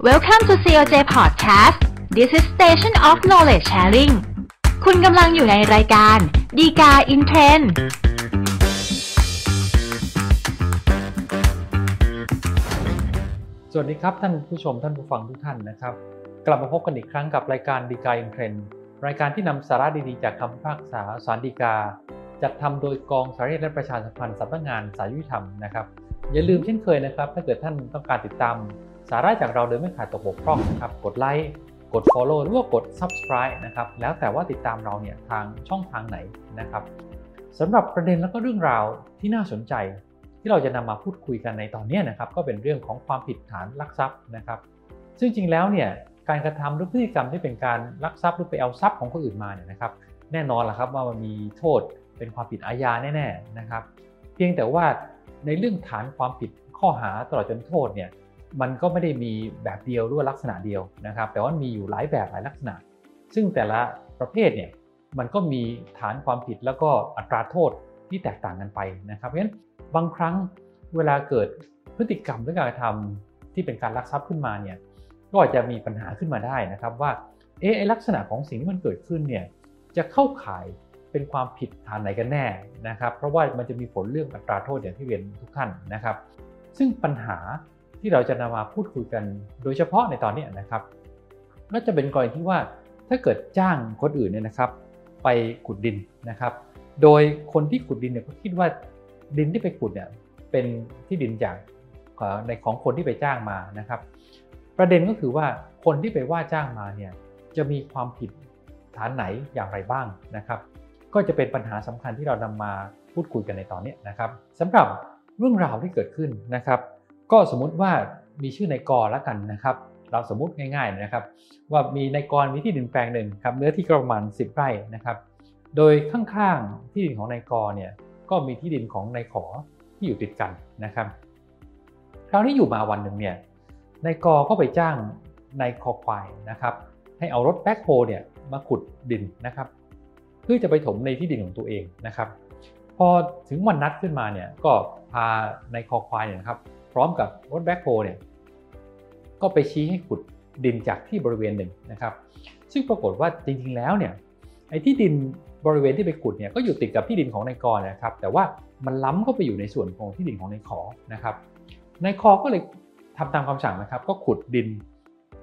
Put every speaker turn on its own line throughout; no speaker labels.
Welcome to COJ Podcast This is Station of Knowledge Sharing คุณกำลังอยู่ในรายการฎีกา in trend
สวัสดีครับท่านผู้ชมท่านผู้ฟังทุกท่านนะครับ กลับมาพบกันอีกครั้งกับรายการฎีกา in trend รายการที่นำสาระดีๆ จากคำพิพากษาศาลฎีกา จัดทำโดยกองสารนิเทศและประชาสัมพันธ์สำนักงานศาลยุติธรรมนะครับอย่าลืมเช่นเคยนะครับ ถ้าเกิดท่านต้องการติดตาม สาระจากเราโดยไม่ขาดตกบกพร่องนะครับ กดไลค์ กด Follow หรือว่ากด Subscribe นะครับ แล้วแต่ว่าติดตามเราเนี่ยทางช่องทางไหนนะครับสำหรับประเด็นและก็เรื่องราวที่น่าสนใจ ที่เราจะนำมาพูดคุยกันในตอนนี้นะครับ ก็เป็นเรื่องของความผิดฐานลักทรัพย์นะครับ ซึ่งจริงแล้วเนี่ยการกระทำหรือพฤติกรรมที่เป็นการลักทรัพย์หรือไปเอาทรัพย์ของคนอื่นมาเนี่ยนะครับ แน่นอนละครับว่ามันมีโทษเป็นความผิดอาญาแน่ๆนะครับ เพียงแต่ว่าในเรื่องฐานความผิดข้อหาตลอดจนโทษเนี่ย มันก็ไม่ได้มีแบบเดียวหรือว่าลักษณะเดียวนะครับ แต่ว่ามีอยู่หลายแบบหลายลักษณะ ซึ่งแต่ละประเภทเนี่ยมันก็มีฐานความผิดแล้วก็อัตราโทษที่แตกต่างกันไปนะครับเพราะฉะนั้นบางครั้งเวลาเกิดพฤติกรรมหรือการกระทำที่เป็นการลักทรัพย์ขึ้นมาเนี่ยก็อาจจะมีปัญหาขึ้นมาได้นะครับว่าเอ๊ะไอลักษณะของสิ่งที่มันเกิดขึ้นเนี่ยจะเข้าข่ายเป็นความผิดฐานไหนกันแน่นะครับ เพราะว่ามันจะมีผลเรื่องอัตราโทษอย่างที่เรียนทุกท่านนะครับ ซึ่งปัญหา ที่เราจะนำมาพูดคุยกันโดยเฉพาะในตอนนี้นะครับก็จะเป็นกรณีที่ว่าถ้าเกิดจ้างคนอื่นเนี่ยนะครับ ไปขุดดินนะครับ โดยคนที่ขุดดินเนี่ยก็คิดว่าดินที่ไปขุดเนี่ยเป็นที่ดินจากในของคนที่ไปจ้างมานะครับ ประเด็นก็คือว่าคนที่ไปว่าจ้างมาเนี่ยจะมีความผิดฐานไหนอย่างไรบ้างนะครับ ก็จะเป็นปัญหาสำคัญที่เรานำมาพูดคุยกันในตอนนี้นะครับสำหรับเรื่องราวที่เกิดขึ้นนะครับ ก็สมมุติว่ามีชื่อในกรแล้วกันนะครับ เราสมมุติง่ายๆนะครับ ว่ามีในกรมีที่ดินแปลงหนึ่งครับเนื้อที่ประมาณ 10 ไร่นะครับ โดยข้างๆที่ดินของนายกรเนี่ยก็มีที่ดินของนายขอที่อยู่ติดกันนะครับ คราวนี้อยู่มาวันหนึ่งเนี่ยนายกก็ไปจ้างนายคอควายนะครับ ให้เอารถแบ็คโฮเนี่ยมาขุดดินนะครับ เพื่อจะไปถมในที่ดินของตัวเองนะครับ พอถึงวันนัดขึ้นมาเนี่ยก็พานายคอควายเนี่ยครับ ร้อมกับรถแบ็คโฮเนี่ยก็ไปชี้ให้ขุดดินจากที่บริเวณหนึ่งนะครับ ซึ่งปรากฏว่าจริงๆแล้วเนี่ยไอ้ที่ดินบริเวณที่ไปขุดเนี่ยก็อยู่ติดกับที่ดินของนายกรนะครับ แต่ว่ามันล้ำเข้าไปอยู่ในส่วนของที่ดินของนายขอนะครับนายคอก็เลยทำตามคำสั่งนะครับ ก็ขุดดิน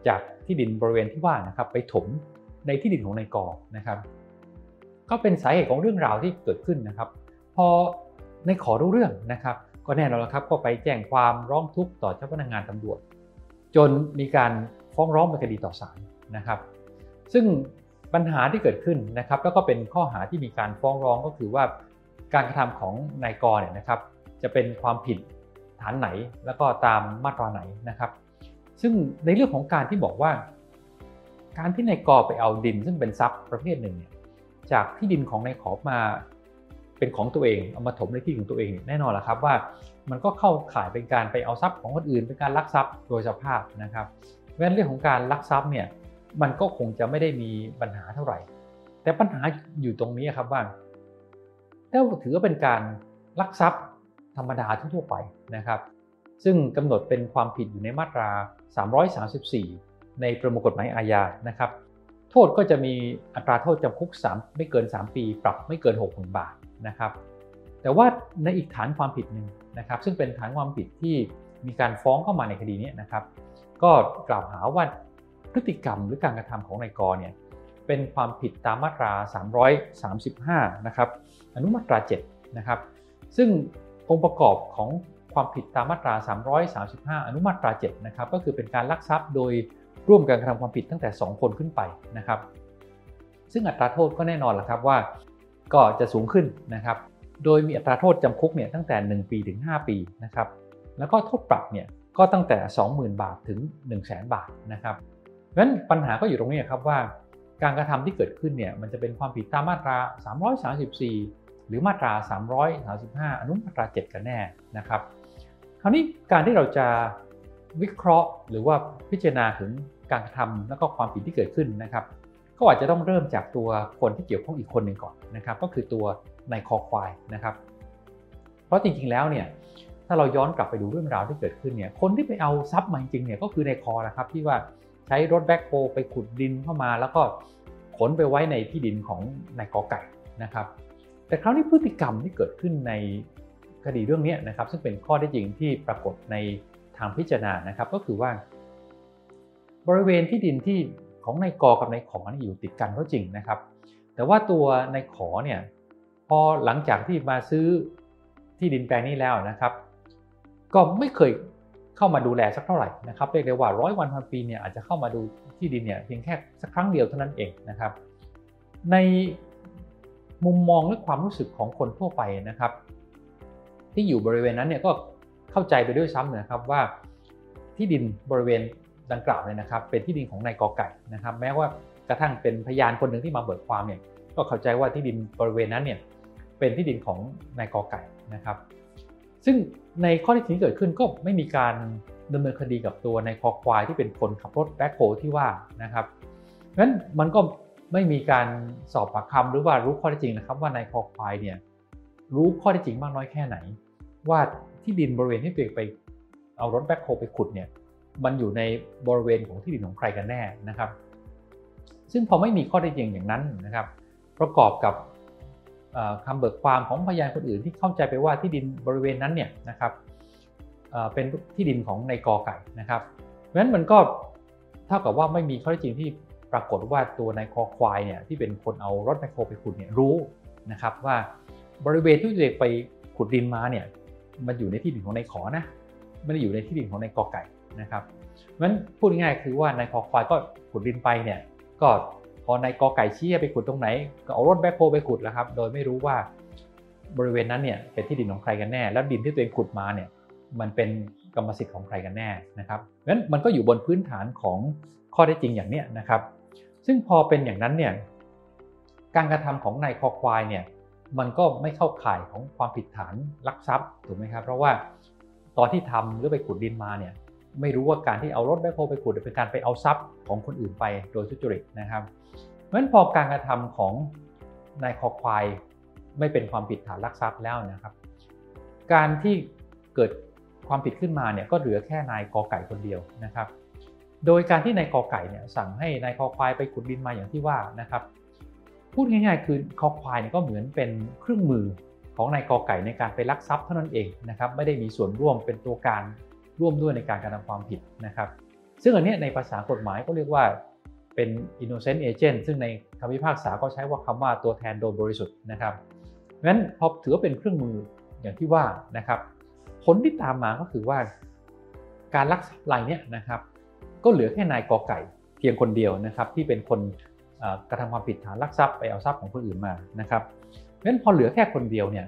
จากที่ดินบริเวณที่ว่านะครับไปถมในที่ดินของนายกนะครับ ก็เป็นสาเหตุของเรื่องราวที่เกิดขึ้นนะครับ พอนายขอรู้เรื่องนะครับ ก็แน่นอนแล้วครับก็ไปแจ้งความร้องทุกข์ต่อเจ้าพนักงานตำรวจ จนมีการฟ้องร้องเป็นคดีต่อศาลนะครับ ซึ่งปัญหาที่เกิดขึ้นนะครับ แล้วก็เป็นข้อหาที่มีการฟ้องร้องก็คือว่าการกระทำของนายกรเนี่ยนะครับ จะเป็นความผิดฐานไหนแล้วก็ตามมาตราไหนนะครับ ซึ่งในเรื่องของการที่บอกว่า การที่นายกไปเอาดินซึ่งเป็นทรัพย์ประเภทหนึ่งเนี่ยจากที่ดินของนายขอมา เป็นของตัวเองเอามาถมในที่ของตัวเอง แน่นอนแหละครับว่ามันก็เข้าข่ายเป็นการไปเอาทรัพย์ของคนอื่น เป็นการลักทรัพย์โดยสภาพนะครับเพราะฉะนั้นเรื่องของการลักทรัพย์เนี่ยมันก็คงจะไม่ได้มีปัญหาเท่าไหร่ แต่ปัญหาอยู่ตรงนี้ครับว่าถ้าถือว่าเป็นการลักทรัพย์ธรรมดาทั่วไปนะครับ ซึ่งกำหนดเป็นความผิดอยู่ในมาตรา 334 ในประมวลกฎหมายอาญานะครับ โทษก็จะมีอัตราโทษจำคุก 3 ไม่เกิน 3 ปี ปรับไม่เกิน 60,000 บาท นะครับ แต่ว่าในอีกฐานความผิดหนึ่งนะครับ ซึ่งเป็นฐานความผิดที่มีการฟ้องเข้ามาในคดีนี้นะครับ ก็กล่าวหาว่าพฤติกรรมหรือการกระทำของนายกรเนี่ยเป็นความผิดตามมาตรา 335 นะครับ อนุมาตรา 7 นะครับ ซึ่งองค์ประกอบของความผิดตามมาตรา 335 อนุมาตรา 7 นะครับ ก็คือเป็นการลักทรัพย์โดยร่วมกันกระทำความผิดตั้งแต่ 2 คนขึ้นไปนะครับ ซึ่งอัตราโทษก็แน่นอนแหละครับว่า ก็จะสูงขึ้นนะครับ โดยมีอัตราโทษจำคุกเนี่ยตั้งแต่ 1 ปีถึง 5 ปีนะครับ แล้วก็โทษปรับเนี่ยก็ตั้งแต่ 20,000 บาทถึง 1 0 0 0 0แบาทนะครับเพราะฉะนั้นปัญหาก็อยู่ตรงนี้ครับว่า การกระทำที่เกิดขึ้นเนี่ยมันจะเป็นความผิดตามมาตรา 334 หรือมาตรา 335 อนุมาตรา 7 กันแน่นะครับ คราวนี้การที่เราจะวิเคราะห์หรือว่าพิจารณาถึงการกระทำและก็ความผิดที่เกิดขึ้นนะครับ ก็อาจจะต้องเริ่มจากตัวคนที่เกี่ยวข้องอีกคนหนึ่งก่อนนะครับก็คือตัวนายคอควายนะครับ เพราะจริงๆแล้วเนี่ยถ้าเราย้อนกลับไปดูเรื่องราวที่เกิดขึ้นเนี่ยคนที่ไปเอาทรัพย์มาจริงๆเนี่ยก็คือในคอนะครับที่ว่าใช้รถแบ็คโฮไปขุดดินเข้ามา แล้วก็ขนไปไว้ในที่ดินของนายกอไก่นะครับ แต่คราวนี้พฤติกรรมที่เกิดขึ้นในคดีเรื่องนี้นะครับ ซึ่งเป็นข้อได้จริงที่ปรากฏในทางพิจารณานะครับ ก็คือว่า บริเวณที่ดินที่ ของนายกอกับนายขอนี่อยู่ติดกันก็จริงนะครับ แต่ว่าตัวนายขอเนี่ยพอหลังจากที่มาซื้อที่ดินแปลงนี้แล้วนะครับ ก็ไม่เคยเข้ามาดูแลสักเท่าไหร่นะครับเรียกได้ว่าร้อยวันพันปีเนี่ยอาจจะเข้ามาดูที่ดินเนี่ยเพียงแค่สักครั้งเดียวเท่านั้นเองนะครับ ในมุมมองและความรู้สึกของคนทั่วไปนะครับ ที่อยู่บริเวณนั้นเนี่ยก็เข้าใจไปด้วยซ้ำนะครับว่าที่ดินบริเวณ ดังกล่าวเนี่ยนะครับ เป็นที่ดินของนายกอไก่นะครับ แม้ว่ากระทั่งเป็นพยานคนหนึ่งที่มาเบิกความเนี่ยก็เข้าใจว่าที่ดินบริเวณนั้นเนี่ยเป็นที่ดินของนายกอไก่นะครับ ซึ่งในข้อที่จริงเกิดขึ้นก็ไม่มีการดำเนินคดีกับตัวนายคอควายที่เป็นคนขับรถแบ็คโฮที่ว่านะครับงั้นมันก็ไม่มีการสอบปากคำหรือว่ารู้ข้อเท็จจริงนะครับ ว่านายคอควายเนี่ยรู้ข้อเท็จจริงมากน้อยแค่ไหน ว่าที่ดินบริเวณที่ตัวเองไปเอารถแบ็คโฮไปขุดเนี่ย มันอยู่ในบริเวณของที่ดินของใครกันแน่นะครับ ซึ่งพอไม่มีข้อเท็จริงอย่างนั้นนะครับ ประกอบกับคำเบิกความของพยานคนอื่นที่เข้าใจไปว่าที่ดินบริเวณนั้นเนี่ยนะครับเป็นที่ดินของในกอไก่นะครับเพราะฉะนั้นมันก็เท่ากับว่าไม่มีข้อเท็จริงที่ปรากฏว่าตัวนายคอควายเนี่ยที่เป็นคนเอารถแมคโครไปขุดเนี่ยรู้นะครับว่าบริเวณที่เด็กไปขุดดินมาเนี่ยมันอยู่ในที่ดินของนายขอนะไม่ได้อยู่ในที่ดินของนายกอไก่ นะครับเพราะฉะนั้นพูดง่ายๆคือว่านายคอควายก็ขุดดินไปเนี่ยก็พอนายกอไก่ชี้ไปขุดตรงไหน ก็เอารถแบ็คโฮไปขุดแล้วครับ โดยไม่รู้ว่าบริเวณนั้นเนี่ยเป็นที่ดินของใครกันแน่ แล้วดินที่ตัวเองขุดมาเนี่ยมันเป็นกรรมสิทธิ์ของใครกันแน่นะครับงั้นมันก็อยู่บนพื้นฐานของข้อได้จริงอย่างเนี้ยนะครับ ซึ่งพอเป็นอย่างนั้นเนี่ยการกระทำของนายคอควายเนี่ยมันก็ไม่เข้าข่ายของความผิดฐานลักทรัพย์ถูกไหมครับ เพราะว่าตอนที่ทำหรือไปขุดดินมาเนี่ย ไม่รู้ว่าการที่เอารถแบคโฮไปขุดเป็นการไปเอาทรัพย์ของคนอื่นไปโดยทุจริตนะครับ เพราะฉะนั้นพอการกระทำของนายคอควายไม่เป็นความผิดฐานลักทรัพย์แล้วนะครับ การที่เกิดความผิดขึ้นมาเนี่ยก็เหลือแค่นายกอไก่คนเดียวนะครับ โดยการที่นายกอไก่เนี่ยสั่งให้นายคอควายไปขุดดินมาอย่างที่ว่านะครับ พูดง่ายๆคือคอควายเนี่ยก็เหมือนเป็นเครื่องมือของนายกอไก่ในการไปลักทรัพย์เท่านั้นเองนะครับ ไม่ได้มีส่วนร่วมเป็นตัวการ ร่วมด้วยในการกระทำความผิดนะครับ ซึ่งอันนี้ในภาษากฎหมายก็เรียกว่าเป็น innocent agent ซึ่งในคำพิพากษาก็ใช้ว่าคำว่าตัวแทนโดยบริสุทธิ์นะครับงั้นพอถือว่าเป็นเครื่องมืออย่างที่ว่านะครับ ผลที่ตามมาก็คือว่า การลักทรัพย์รายนี้นะครับ ก็เหลือแค่นายกอไก่เพียงคนเดียวนะครับที่เป็นคนกระทำความผิดฐานลักทรัพย์ไปเอาทรัพย์ของคนอื่นมานะครับงั้นพอเหลือแค่คนเดียวเนี่ย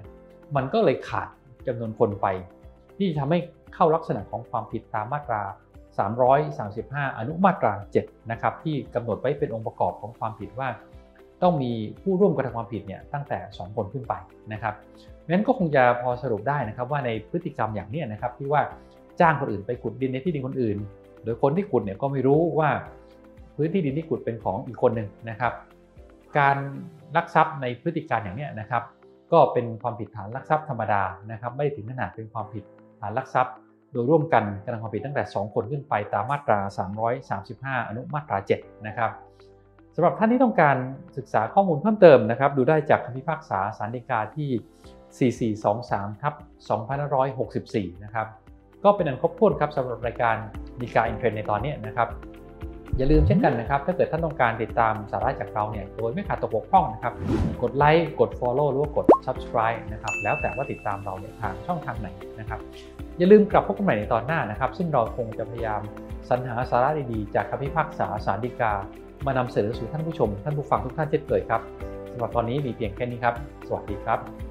มันก็เลยขาดจำนวนคนไป ที่ทำให้เข้าลักษณะของความผิดตามมาตรา 335 อนุมาตรา7นะครับที่กำหนดไว้เป็นองค์ประกอบของความผิดว่า ต้องมีผู้ร่วมกระทำความผิดเนี่ยตั้งแต่ 2 คนขึ้นไปนะครับงั้นก็คงจะพอสรุปได้นะครับว่าในพฤติกรรมอย่างนี้นะครับที่ว่าจ้างคนอื่นไปขุดดินในที่ดินคนอื่น โดยคนที่ขุดเนี่ยก็ไม่รู้ว่าพื้นที่ดินที่ขุดเป็นของอีกคนหนึ่งนะครับ การลักทรัพย์ในพฤติการอย่างนี้นะครับ ก็เป็นความผิดฐานลักทรัพย์ธรรมดานะครับ ไม่ถึงขนาดเป็นความผิด ฐานลักทรัพย์ โดยร่วมกันกระทำความผิดตั้งแต่ 2 คนขึ้นไปตามมาตรา 335 อนุมาตรา 7 นะครับสำหรับท่านที่ต้องการศึกษาข้อมูลเพิ่มเติมนะครับดูได้จากคำพิพากษาสารดีกาที่ 4423ทับ2564 นะครับก็เป็นอันครบถ้วนครับสำหรับรายการดีกาอินเทรนในตอนนี้นะครับ อย่าลืมเช่นกันนะครับ ถ้าเกิดท่านต้องการติดตามสาระจากเราเนี่ยโดยไม่ขาดตกบกพร่องนะครับ กดไลค์กด Follow หรือว่ากด Subscribe นะครับแล้วแต่ว่าติดตามเราเนี่ยทางช่องทางไหนนะครับอย่าลืมกลับพบกันใหม่ในตอนหน้านะครับ ซึ่งเราคงจะพยายามสรรหาสาระดีๆ จากคำพิพากษาสารดีกา มานำเสนอสู่ท่านผู้ชม ท่านผู้ฟังทุกท่านเช่นเคยครับสำหรับตอนนี้มีเพียงแค่นี้ครับ สวัสดีครับ